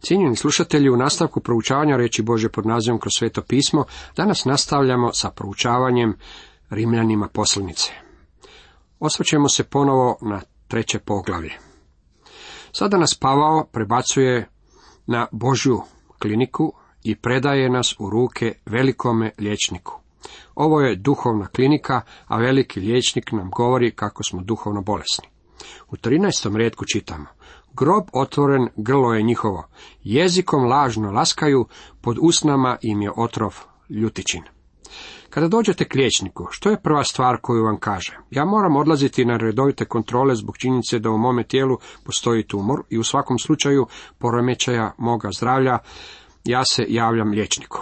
Cijenjeni slušatelji, u nastavku proučavanja reći Bože pod nazivom kroz sveto pismo, danas nastavljamo sa proučavanjem Rimljanima poslanice. Osvrćemo se ponovo na treće poglavlje. Sada nas Pavao prebacuje na Božju kliniku i predaje nas u ruke velikome liječniku. Ovo je duhovna klinika, a veliki liječnik nam govori kako smo duhovno bolesni. U 13. redku čitamo. Grob otvoren, grlo je njihovo. Jezikom lažno laskaju, pod usnama im je otrov ljutičin. Kada dođete k liječniku, što je prva stvar koju vam kaže? Ja moram odlaziti na redovite kontrole zbog činjenice da u mome tijelu postoji tumor i u svakom slučaju poremećaja moga zdravlja ja se javljam liječniku.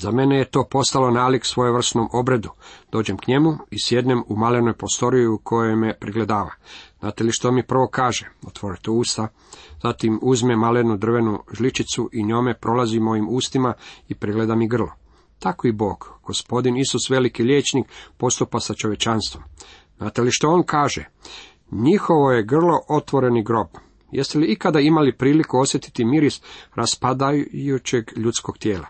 Za mene je to postalo nalik svojevrsnom obredu. Dođem k njemu i sjednem u malenoj prostoriji u kojoj me pregledava. Znate li što mi prvo kaže? Otvorite usta, zatim uzme malenu drvenu žličicu i njome prolazi mojim ustima i pregleda mi grlo. Tako i Bog, gospodin Isus veliki liječnik, postupa sa čovečanstvom. Znate li što on kaže? Njihovo je grlo otvoreni grob. Jeste li ikada imali priliku osjetiti miris raspadajućeg ljudskog tijela?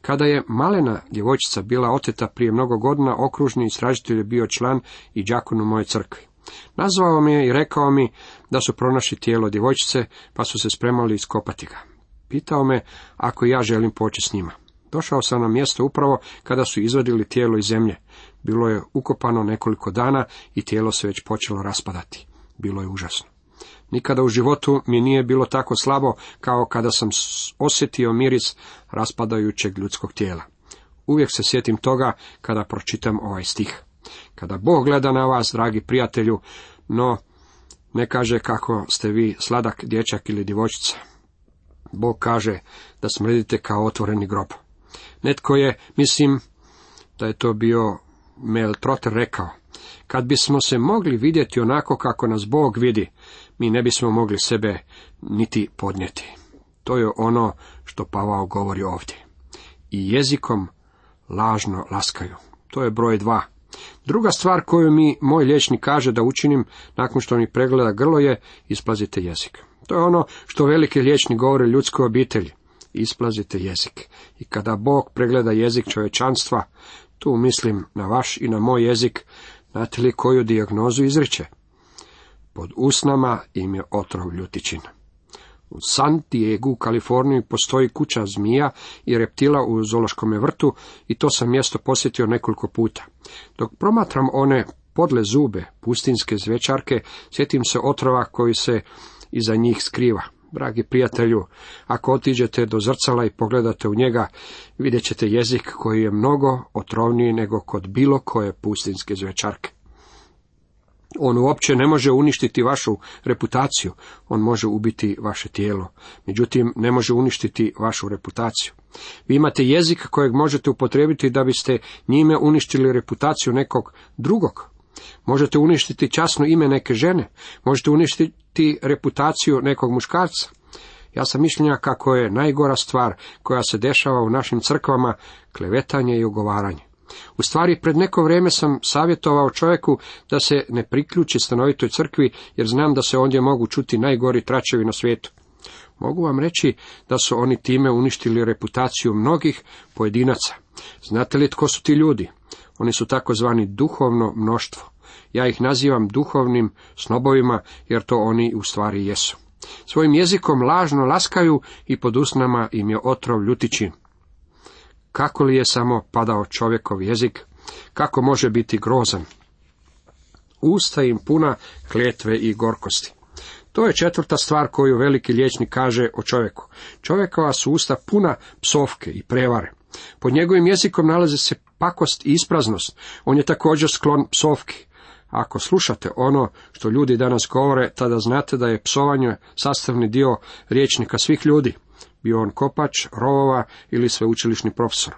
Kada je malena djevojčica bila oteta prije mnogo godina, okružni istražitelj je bio član i đakon u moje crkvi. Nazvao mi je i rekao mi da su pronašli tijelo djevojčice, pa su se spremali iskopati ga. Pitao me ako ja želim poći s njima. Došao sam na mjesto upravo kada su izvadili tijelo iz zemlje. Bilo je ukopano nekoliko dana i tijelo se već počelo raspadati. Bilo je užasno. Nikada u životu mi nije bilo tako slabo kao kada sam osjetio miris raspadajućeg ljudskog tijela. Uvijek se sjetim toga kada pročitam ovaj stih. Kada Bog gleda na vas, dragi prijatelju, no ne kaže kako ste vi sladak dječak ili djevojčica. Bog kaže da smrdite kao otvoreni grob. Netko je, mislim da je to bio Mel Trotter rekao, kad bismo se mogli vidjeti onako kako nas Bog vidi, mi ne bismo mogli sebe niti podnijeti. To je ono što Pavao govori ovdje. I jezikom lažno laskaju. To je broj dva. Druga stvar koju mi moj liječnik kaže da učinim nakon što mi pregleda grlo je isplazite jezik. To je ono što veliki liječnik govori ljudskoj obitelji. Isplazite jezik. I kada Bog pregleda jezik čovječanstva, tu mislim na vaš i na moj jezik, znate li koju dijagnozu izriče? Pod usnama im je otrov ljutičina. U San Diego, u Kaliforniji, postoji kuća zmija i reptila u zološkom vrtu i to sam mjesto posjetio nekoliko puta. Dok promatram one podle zube, pustinske zvečarke, sjetim se otrova koji se iza njih skriva. Dragi prijatelju, ako otiđete do zrcala i pogledate u njega, vidjet ćete jezik koji je mnogo otrovniji nego kod bilo koje pustinske zvečarke. On uopće ne može uništiti vašu reputaciju, on može ubiti vaše tijelo, međutim ne može uništiti vašu reputaciju. Vi imate jezik kojeg možete upotrijebiti da biste njime uništili reputaciju nekog drugog. Možete uništiti časno ime neke žene, možete uništiti reputaciju nekog muškarca. Ja sam mišljenja kako je najgora stvar koja se dešava u našim crkvama klevetanje i ugovaranje. U stvari, pred neko vrijeme sam savjetovao čovjeku da se ne priključi stanovitoj crkvi, jer znam da se ondje mogu čuti najgori tračevi na svijetu. Mogu vam reći da su oni time uništili reputaciju mnogih pojedinaca. Znate li tko su ti ljudi? Oni su takozvani duhovno mnoštvo. Ja ih nazivam duhovnim snobovima, jer to oni u stvari jesu. Svojim jezikom lažno laskaju i pod usnama im je otrov ljutičin. Kako li je samo padao čovjekov jezik, kako može biti grozan? Usta im puna kletve i gorkosti. To je četvrta stvar koju veliki liječnik kaže o čovjeku. Čovjekova su usta puna psovke i prevare. Pod njegovim jezikom nalazi se pakost i ispraznost. On je također sklon psovki. Ako slušate ono što ljudi danas govore, tada znate da je psovanje sastavni dio riječnika svih ljudi bio on kopač, rovova ili sveučilišni profesor.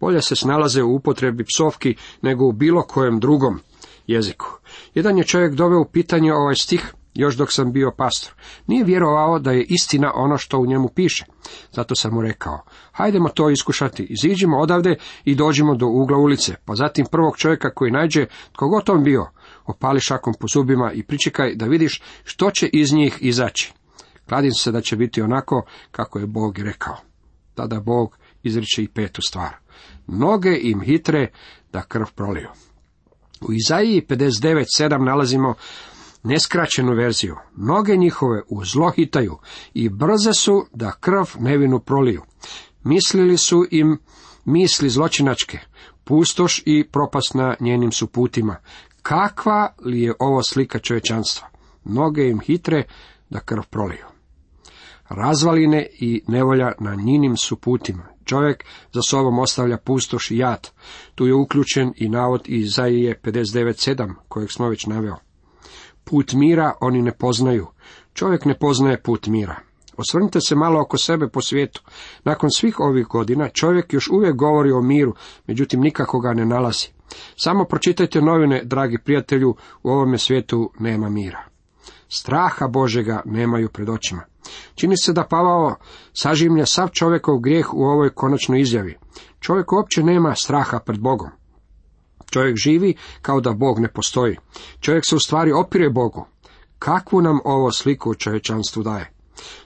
Bolje se snalaze u upotrebi psovki nego u bilo kojem drugom jeziku. Jedan je čovjek doveo u pitanje ovaj stih, još dok sam bio pastor. Nije vjerovao da je istina ono što u njemu piše. Zato sam mu rekao, hajdemo to iskušati, iziđimo odavde i dođimo do ugla ulice, pa zatim prvog čovjeka koji nađe, tko god on bio, opali šakom po zubima i pričekaj da vidiš što će iz njih izaći. Kladim se da će biti onako kako je Bog rekao. Tada Bog izriče i petu stvar. Noge im hitre da krv proliju. U Izaiji 59.7 nalazimo neskraćenu verziju. Noge njihove u zlo hitaju i brze su da krv nevinu proliju. Mislili su im misli zločinačke, pustoš i propast na njenim su putima. Kakva li je ovo slika čovječanstva? Noge im hitre da krv proliju. Razvaline i nevolja na njinim su putima. Čovjek za sobom ostavlja pustoš i jad. Tu je uključen i navod iz Zaije 59.7, kojeg smo već naveo. Put mira oni ne poznaju. Čovjek ne poznaje put mira. Osvrnite se malo oko sebe po svijetu. Nakon svih ovih godina čovjek još uvijek govori o miru, međutim nikako ga ne nalazi. Samo pročitajte novine, dragi prijatelju, u ovome svijetu nema mira. Straha Božega nemaju pred očima. Čini se da Pavao sažimlja sav čovjekov grijeh u ovoj konačnoj izjavi. Čovjek uopće nema straha pred Bogom. Čovjek živi kao da Bog ne postoji. Čovjek se u stvari opire Bogu. Kakvu nam ovo sliku u čovječanstvu daje?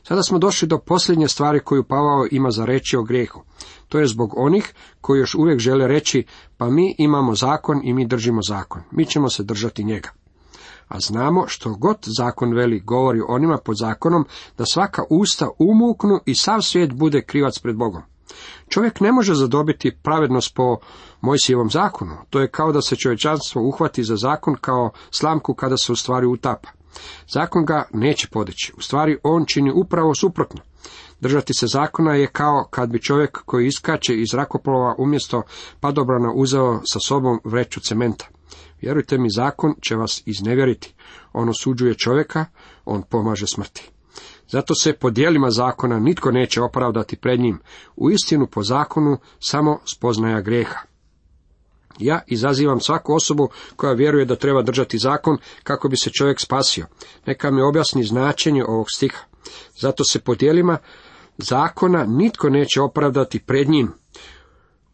Sada smo došli do posljednje stvari koju Pavao ima za reći o grijehu. To je zbog onih koji još uvijek žele reći, pa mi imamo zakon i mi držimo zakon. Mi ćemo se držati njega. A znamo što god zakon veli govori onima pod zakonom, da svaka usta umuknu i sav svijet bude krivac pred Bogom. Čovjek ne može zadobiti pravednost po Mojsijevom zakonu. To je kao da se čovječanstvo uhvati za zakon kao slamku kada se u stvari utapa. Zakon ga neće podići. U stvari on čini upravo suprotno. Držati se zakona je kao kad bi čovjek koji iskače iz zrakoplova umjesto padobrana uzeo sa sobom vreću cementa. Vjerujte mi, zakon će vas iznevjeriti. On osuđuje čovjeka, on pomaže smrti. Zato se po dijelima zakona nitko neće opravdati pred njim. U istinu po zakonu samo spoznaja grijeha. Ja izazivam svaku osobu koja vjeruje da treba držati zakon kako bi se čovjek spasio. Neka mi objasni značenje ovog stiha. Zato se po dijelima zakona nitko neće opravdati pred njim.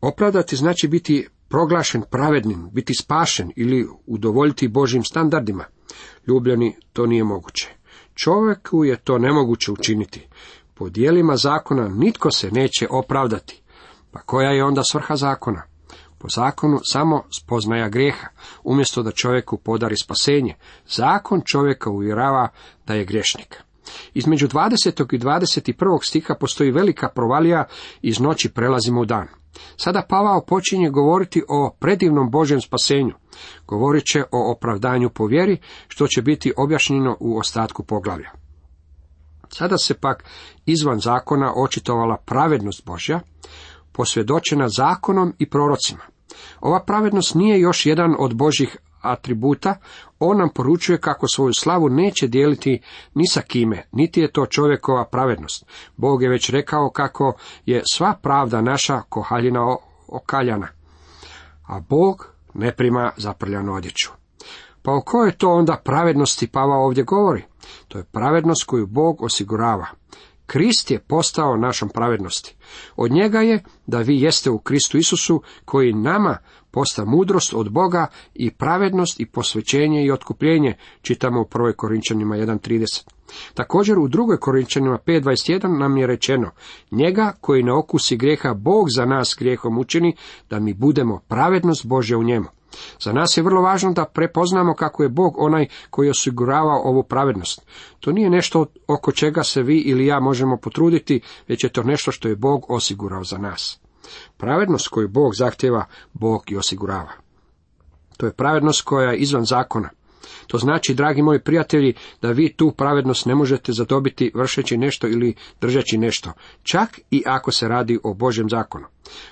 Opravdati znači biti proglašen pravednim, biti spašen ili udovoljiti Božim standardima. Ljubljeni, to nije moguće. Čovjeku je to nemoguće učiniti. Po dijelima zakona nitko se neće opravdati. Pa koja je onda svrha zakona? Po zakonu samo spoznaja grijeha, umjesto da čovjeku podari spasenje. Zakon čovjeka uvjerava da je grešnik. Između 20. i 21. stiha postoji velika provalija, iz noći prelazimo u dan. Sada Pavao počinje govoriti o predivnom Božjem spasenju. Govorit će o opravdanju po vjeri, što će biti objašnjeno u ostatku poglavlja. Sada se pak izvan zakona očitovala pravednost Božja, posvjedočena zakonom i prorocima. Ova pravednost nije još jedan od Božih atributa, on nam poručuje kako svoju slavu neće dijeliti ni sa kime, niti je to čovjekova pravednost. Bog je već rekao kako je sva pravda naša kohaljina okaljana, a Bog ne prima zaprljanu odjeću. Pa o kojoj to onda pravednosti Pava ovdje govori? To je pravednost koju Bog osigurava. Krist je postao našom pravednosti. Od njega je da vi jeste u Kristu Isusu koji nama posta mudrost od Boga i pravednost i posvećenje i otkupljenje, čitamo u 1. Korinčanima 1.30. Također u 2. Korinčanima 5.21 nam je rečeno, njega koji ne okusi grijeha Bog za nas grijehom učini, da mi budemo pravednost Božja u njemu. Za nas je vrlo važno da prepoznamo kako je Bog onaj koji osigurava ovu pravednost. To nije nešto oko čega se vi ili ja možemo potruditi, već je to nešto što je Bog osigurao za nas. Pravednost koju Bog zahtjeva, Bog i osigurava. To je pravednost koja je izvan zakona. To znači, dragi moji prijatelji, da vi tu pravednost ne možete zadobiti vršeći nešto ili držeći nešto, čak i ako se radi o Božjem zakonu.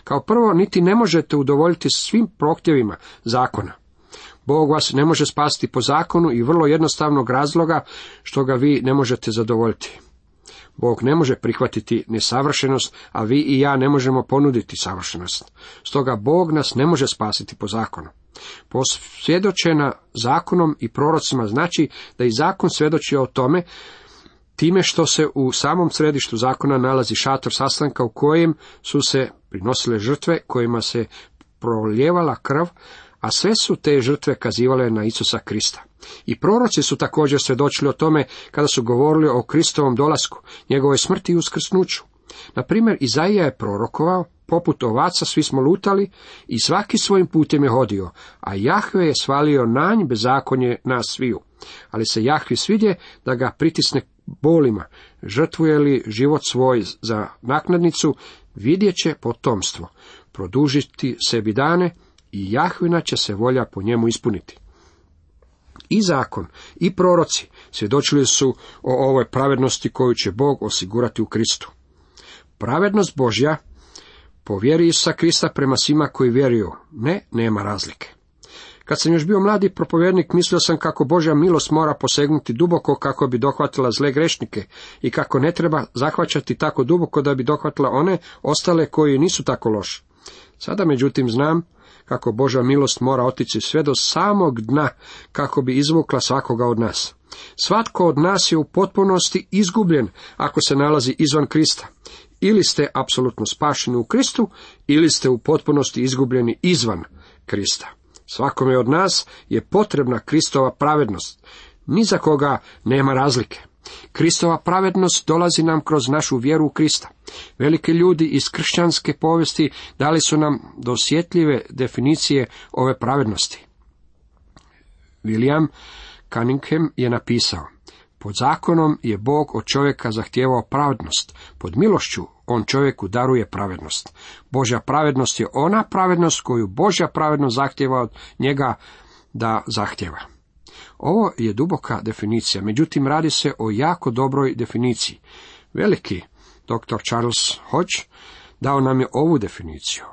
Kao prvo, niti ne možete udovoljiti svim prohtjevima zakona. Bog vas ne može spasiti po zakonu i vrlo jednostavnog razloga što ga vi ne možete zadovoljiti. Bog ne može prihvatiti nesavršenost, a vi i ja ne možemo ponuditi savršenost. Stoga Bog nas ne može spasiti po zakonu. Posvjedočena zakonom i prorocima znači da i zakon svjedoči o tome time što se u samom središtu zakona nalazi šator sastanka u kojem su se prinosile žrtve kojima se proljevala krv, a sve su te žrtve kazivale na Isusa Krista. I proroci su također svjedočili o tome kada su govorili o Kristovom dolasku, njegovoj smrti i uskrsnuću. Na primjer, Izaija je prorokovao, poput ovaca svi smo lutali i svaki svojim putem je hodio, a Jahve je svalio nanj bezakonje nas sviju. Ali se Jahvi svidje da ga pritisne bolima, žrtvuje li život svoj za naknadnicu, vidjet će potomstvo, produžiti sebi dane i Jahvina će se volja po njemu ispuniti. I zakon, i proroci svjedočili su o ovoj pravednosti koju će Bog osigurati u Kristu. Pravednost Božja po vjeri Isusa Krista prema svima koji vjeruju, ne, nema razlike. Kad sam još bio mladi propovjednik, mislio sam kako Božja milost mora posegnuti duboko kako bi dohvatila zle grešnike i kako ne treba zahvaćati tako duboko da bi dohvatila one ostale koji nisu tako loši. Sada međutim znam kako Božja milost mora otići sve do samog dna kako bi izvukla svakoga od nas. Svatko od nas je u potpunosti izgubljen ako se nalazi izvan Krista. Ili ste apsolutno spašeni u Kristu, ili ste u potpunosti izgubljeni izvan Krista. Svakome od nas je potrebna Kristova pravednost. Ni za koga nema razlike. Kristova pravednost dolazi nam kroz našu vjeru u Krista. Veliki ljudi iz kršćanske povijesti dali su nam dosjetljive definicije ove pravednosti. William Cunningham je napisao, pod zakonom je Bog od čovjeka zahtijevao pravednost, pod milošću on čovjeku daruje pravednost. Božja pravednost je ona pravednost koju Božja pravednost zahtjeva od njega da zahtjeva. Ovo je duboka definicija, međutim radi se o jako dobroj definiciji. Veliki dr. Charles Hodge dao nam je ovu definiciju.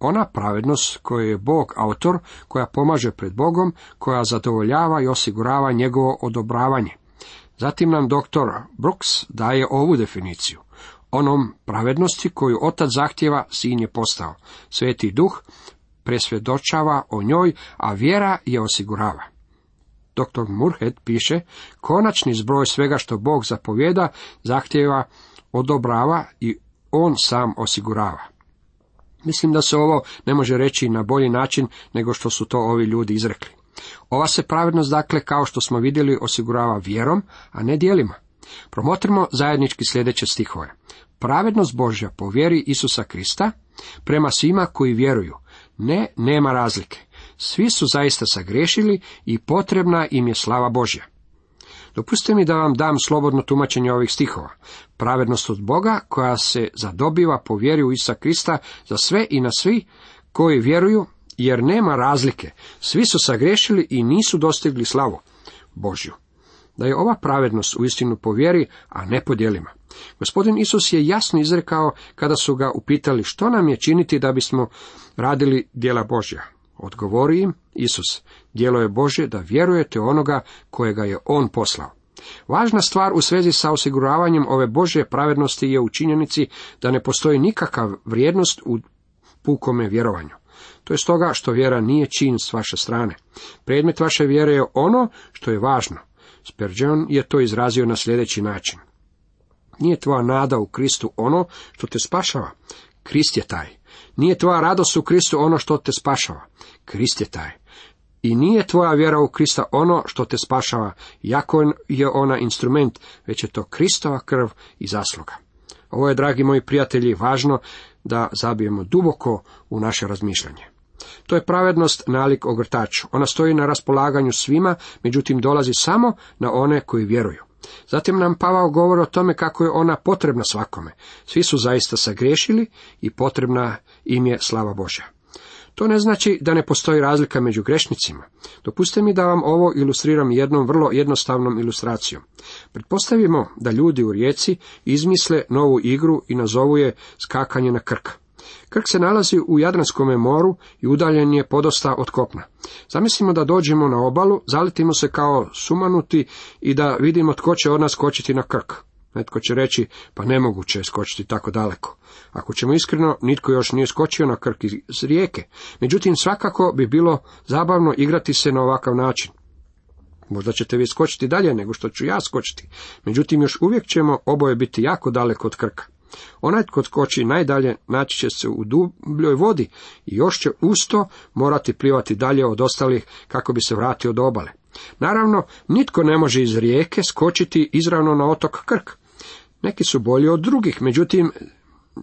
Ona pravednost koju je Bog autor, koja pomaže pred Bogom, koja zadovoljava i osigurava njegovo odobravanje. Zatim nam dr. Brooks daje ovu definiciju. Onom pravednosti koju otac zahtjeva, sin je postao. Sveti duh presvjedočava o njoj, a vjera je osigurava. Dr. Murhead piše, konačni zbroj svega što Bog zapovjeda zahtjeva, odobrava i on sam osigurava. Mislim da se ovo ne može reći na bolji način nego što su to ovi ljudi izrekli. Ova se pravednost, dakle, kao što smo vidjeli, osigurava vjerom, a ne dijelima. Promotrimo zajednički sljedeće stihove. Pravednost Božja po vjeri Isusa Krista prema svima koji vjeruju. Ne, nema razlike. Svi su zaista sagrešili i potrebna im je slava Božja. Dopustite mi da vam dam slobodno tumačenje ovih stihova. Pravednost od Boga koja se zadobiva po vjeri u Isusa Krista za sve i na svi koji vjeruju, jer nema razlike. Svi su sagrešili i nisu dostigli slavu Božju. Da je ova pravednost uistinu po vjeri, a ne po djelima. Gospodin Isus je jasno izrekao kada su ga upitali što nam je činiti da bismo radili djela Božja. Odgovori im Isus, djelo je Božje da vjerujete onoga kojega je On poslao. Važna stvar u svezi sa osiguravanjem ove Božje pravednosti je u činjenici da ne postoji nikakav vrijednost u pukome vjerovanju. To je stoga što vjera nije čin s vaše strane. Predmet vaše vjere je ono što je važno. Spurgeon je to izrazio na sljedeći način. Nije tvoja nada u Kristu ono što te spašava. Krist je taj. Nije tvoja radost u Kristu ono što te spašava. Krist je taj. I nije tvoja vjera u Krista ono što te spašava, jako je ona instrument, već je to Kristova krv i zasluga. Ovo je, dragi moji prijatelji, važno da zabijemo duboko u naše razmišljanje. To je pravednost nalik ogrtaču. Ona stoji na raspolaganju svima, međutim dolazi samo na one koji vjeruju. Zatim nam Pavao govori o tome kako je ona potrebna svakome. Svi su zaista sagriješili i potrebna im je slava Božja. To ne znači da ne postoji razlika među grešnicima. Dopustite mi da vam ovo ilustriram jednom vrlo jednostavnom ilustracijom. Pretpostavimo da ljudi u rijeci izmisle novu igru i nazovu je skakanje na krk. Krk se nalazi u Jadranskom moru i udaljen je podosta od kopna. Zamislimo da dođemo na obalu, zaletimo se kao sumanuti i da vidimo tko će od nas skočiti na krk. Netko će reći, pa nemoguće je skočiti tako daleko. Ako ćemo iskreno, nitko još nije skočio na krk iz rijeke. Međutim, svakako bi bilo zabavno igrati se na ovakav način. Možda ćete vi skočiti dalje nego što ću ja skočiti. Međutim, još uvijek ćemo oboje biti jako daleko od krka. Onaj tko skoči najdalje naći će se u dubljoj vodi i još će usto morati plivati dalje od ostalih kako bi se vratio do obale. Naravno, nitko ne može iz rijeke skočiti izravno na otok Krk. Neki su bolji od drugih, međutim,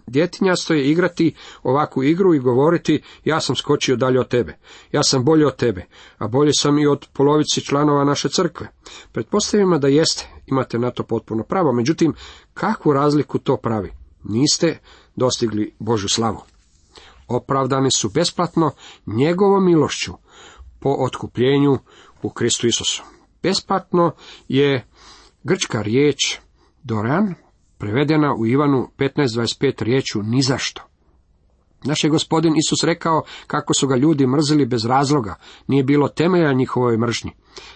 djetinjasto je igrati ovakvu igru i govoriti ja sam skočio dalje od tebe, ja sam bolji od tebe, a bolji sam i od polovici članova naše crkve. Pretpostavimo da jeste, imate na to potpuno pravo, međutim, kakvu razliku to pravi? Niste dostigli Božu slavu. Opravdani su besplatno njegovom milošću po otkupljenju u Kristu Isusu. Besplatno je grčka riječ Doran, prevedena u Ivanu 15.25 riječu ni zašto. Naš je gospodin Isus rekao kako su ga ljudi mrzili bez razloga, nije bilo temelja njihovoj mržnji.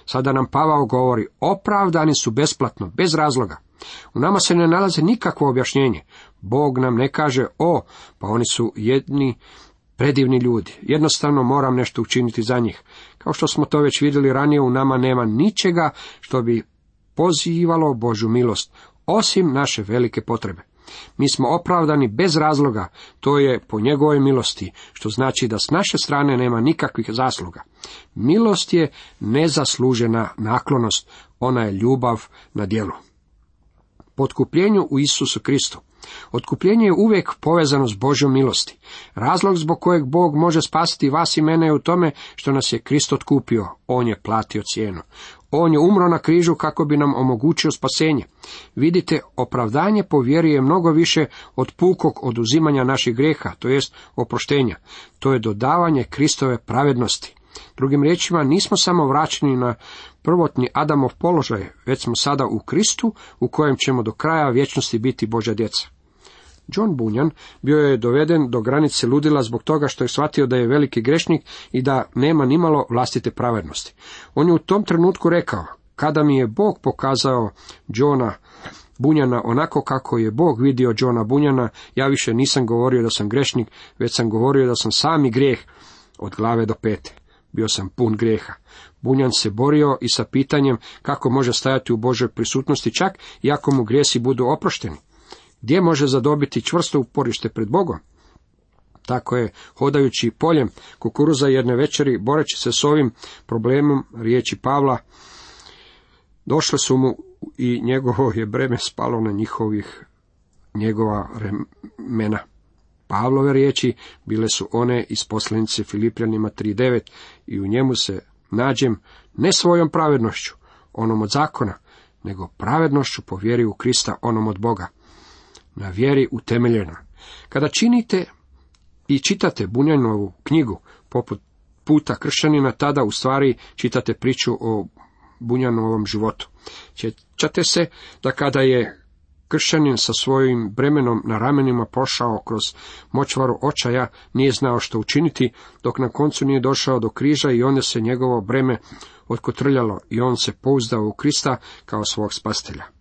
Sada nam Pavao govori, opravdani su besplatno, bez razloga. U nama se ne nalazi nikakvo objašnjenje. Bog nam ne kaže, o, pa oni su jedni predivni ljudi. Jednostavno moram nešto učiniti za njih. Kao što smo to već vidjeli ranije, u nama nema ničega što bi pozivalo Božu milost, osim naše velike potrebe. Mi smo opravdani bez razloga, to je po njegovoj milosti, što znači da s naše strane nema nikakvih zasluga. Milost je nezaslužena naklonost, ona je ljubav na djelu. Potkupljenju u Isusu Kristu. Otkupljenje je uvijek povezano s Božjom milosti. Razlog zbog kojeg Bog može spasiti vas i mene je u tome što nas je Krist otkupio. On je platio cijenu. On je umro na križu kako bi nam omogućio spasenje. Vidite, opravdanje po vjeri je mnogo više od pukog oduzimanja naših greha, to jest oproštenja. To je dodavanje Kristove pravednosti. Drugim riječima, nismo samo vraćeni na prvotni Adamov položaj, već smo sada u Kristu, u kojem ćemo do kraja vječnosti biti Božja djeca. John Bunyan bio je doveden do granice ludila zbog toga što je shvatio da je veliki grešnik i da nema nimalo vlastite pravednosti. On je u tom trenutku rekao, kada mi je Bog pokazao Johna Bunjana onako kako je Bog vidio Johna Bunjana, ja više nisam govorio da sam grešnik, već sam govorio da sam sami grijeh od glave do pete. Bio sam pun grijeha. Bunjan se borio i sa pitanjem kako može stajati u Božoj prisutnosti čak i ako mu grijesi budu oprošteni. Gdje može zadobiti čvrsto uporište pred Bogom? Tako je, hodajući poljem kukuruza jedne večeri, boreći se s ovim problemom riječi Pavla, došle su mu i njegovo je breme spalo na njihovih njegova remena. Pavlove riječi bile su one iz poslanice Filipljanima 3.9 i u njemu se nađem ne svojom pravednošću, onom od zakona, nego pravednošću po vjeri u Krista, onom od Boga na vjeri utemeljena. Kada činite i čitate Bunjanovu knjigu poput puta kršćanina, tada u stvari čitate priču o Bunjanovom životu. Sjećate se da kada je kršćanin sa svojim bremenom na ramenima prošao kroz močvaru očaja, nije znao što učiniti, dok na koncu nije došao do križa i onda se njegovo breme otkotrljalo i on se pouzdao u Krista kao svog spastelja.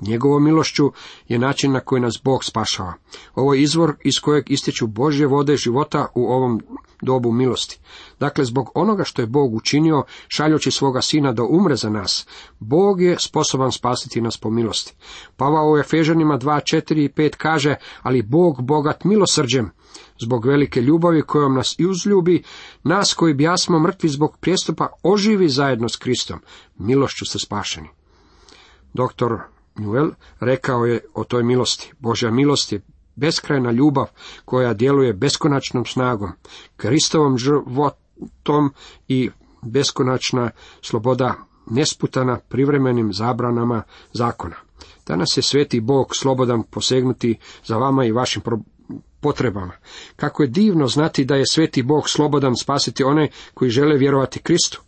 Njegovom milošću je način na koji nas Bog spašava. Ovo je izvor iz kojeg ističu Božje vode života u ovom dobu milosti. Dakle, zbog onoga što je Bog učinio, šaljući svoga sina da umre za nas, Bog je sposoban spasiti nas po milosti. Pavao u Efežanima 2, 4 i 5 kaže, ali Bog bogat milosrđem, zbog velike ljubavi kojom nas i uzljubi, nas koji bijasmo mrtvi zbog prijestupa oživi zajedno s Kristom, milošću ste spašeni. Doktor Newell rekao je o toj milosti. Božja milost je beskrajna ljubav koja djeluje beskonačnom snagom, Kristovom životom i beskonačna sloboda nesputana privremenim zabranama zakona. Danas je sveti Bog slobodan posegnuti za vama i vašim potrebama. Kako je divno znati da je sveti Bog slobodan spasiti one koji žele vjerovati Kristu.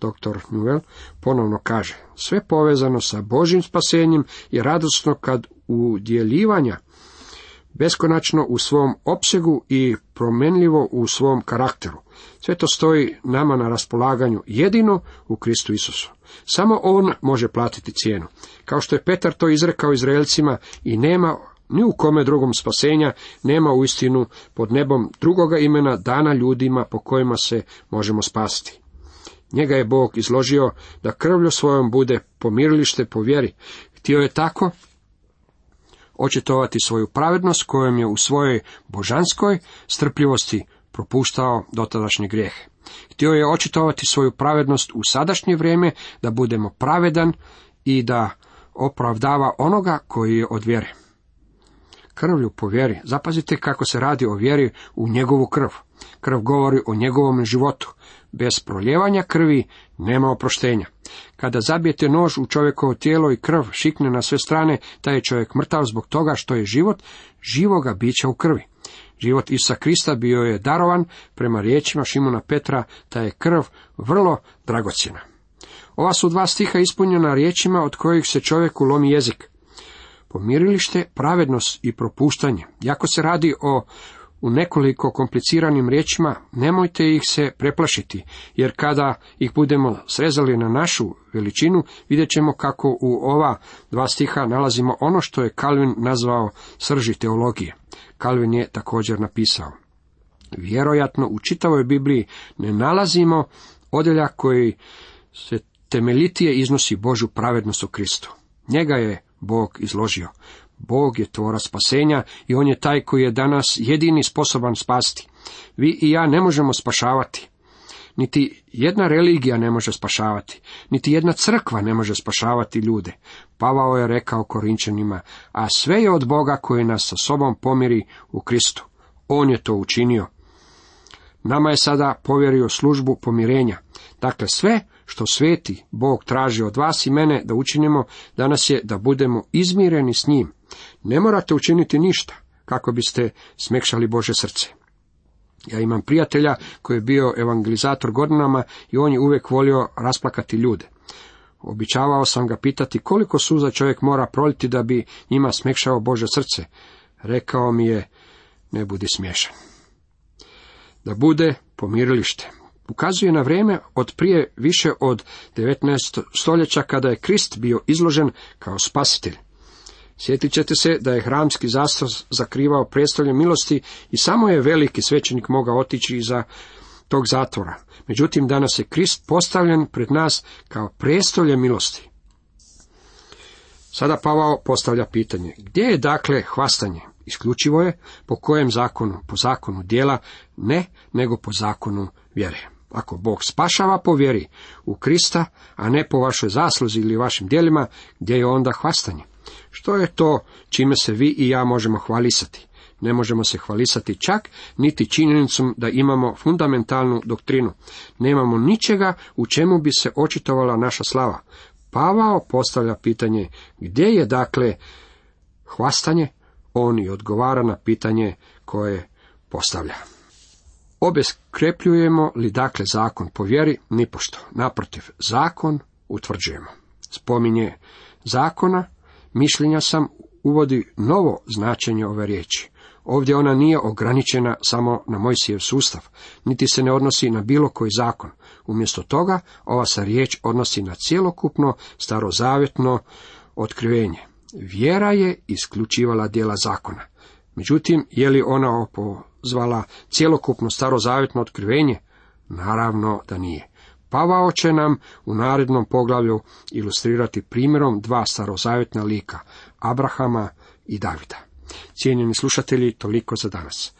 Dr. Newell ponovno kaže, sve povezano sa Božim spasenjem je radosno kad udjeljivanja beskonačno u svom opsegu i promenljivo u svom karakteru. Sve to stoji nama na raspolaganju jedino u Kristu Isusu. Samo On može platiti cijenu. Kao što je Petar to izrekao Izraelcima i nema ni u kome drugom spasenja, nema uistinu pod nebom drugoga imena dana ljudima po kojima se možemo spasti. Njega je Bog izložio da krvlju svojom bude pomirilište po vjeri. Htio je tako očitovati svoju pravednost kojom je u svojoj božanskoj strpljivosti propuštao dotadašnje grijehe. Htio je očitovati svoju pravednost u sadašnje vrijeme, da budemo pravedan i da opravdava onoga koji je od vjere. Krvlju po vjeri. Zapazite kako se radi o vjeri u njegovu krv. Krv govori o njegovom životu. Bez proljevanja krvi nema oproštenja. Kada zabijete nož u čovjekovo tijelo i krv šikne na sve strane, taj je čovjek mrtav zbog toga što je život živoga bića u krvi. Život Isa Krista bio je darovan prema riječima Šimuna Petra, ta je krv vrlo dragocjena. Ova su dva stiha ispunjena riječima od kojih se čovjeku lomi jezik. Pomirilište, pravednost i propuštanje. Jako se radi o u nekoliko kompliciranim riječima, nemojte ih se preplašiti, jer kada ih budemo srezali na našu veličinu, vidjet ćemo kako u ova dva stiha nalazimo ono što je Kalvin nazvao srži teologije. Kalvin je također napisao. Vjerojatno u čitavoj Bibliji ne nalazimo odjeljak koji se temeljitije iznosi Božu pravednost u Kristu. Njega je Bog izložio. Bog je tvora spasenja i On je taj koji je danas jedini sposoban spasti. Vi i ja ne možemo spašavati. Niti jedna religija ne može spašavati, niti jedna crkva ne može spašavati ljude. Pavao je rekao Korinčanima, a sve je od Boga koji nas sa sobom pomiri u Kristu. On je to učinio. Nama je sada povjerio službu pomirenja. Dakle, sve što sveti Bog traži od vas i mene da učinimo danas je da budemo izmireni s njim. Ne morate učiniti ništa kako biste smekšali Bože srce. Ja imam prijatelja koji je bio evangelizator godinama i on je uvijek volio rasplakati ljude. Običavao sam ga pitati koliko suza čovjek mora proliti da bi njima smekšao Bože srce. Rekao mi je, ne budi smiješan. Da bude pomirilište. Ukazuje na vrijeme od prije više od 19. stoljeća kada je Krist bio izložen kao spasitelj. Sjetit ćete se da je hramski zastor zakrivao prestolje milosti i samo je veliki svećenik mogao otići iza tog zatvora. Međutim, danas je Krist postavljen pred nas kao prestolje milosti. Sada Pavao postavlja pitanje, gdje je dakle hvastanje? Isključivo je po kojem zakonu? Po zakonu dijela? Ne, nego po zakonu vjere. Ako Bog spašava po vjeri u Krista, a ne po vašoj zasluzi ili vašim dijelima, gdje je onda hvastanje? Što je to čime se vi i ja možemo hvalisati? Ne možemo se hvalisati čak niti činjenicom da imamo fundamentalnu doktrinu. Nemamo ničega u čemu bi se očitovala naša slava. Pavao postavlja pitanje gdje je dakle hvastanje? On i odgovara na pitanje koje postavlja. Obeskrepljujemo li dakle zakon po vjeri? Nipošto. Naprotiv, zakon utvrđujemo. Spominje zakona, mišljenja sam uvodi novo značenje ove riječi. Ovdje ona nije ograničena samo na Mojsijev sustav, niti se ne odnosi na bilo koji zakon. Umjesto toga, ova se riječ odnosi na cjelokupno starozavjetno otkrivenje. Vjera je isključivala dijela zakona. Međutim, je li ona opozvala cjelokupno starozavjetno otkrivenje? Naravno da nije. Pavao će nam u narednom poglavlju ilustrirati primjerom dva starozavjetna lika, Abrahama i Davida. Cijenjeni slušatelji, toliko za danas.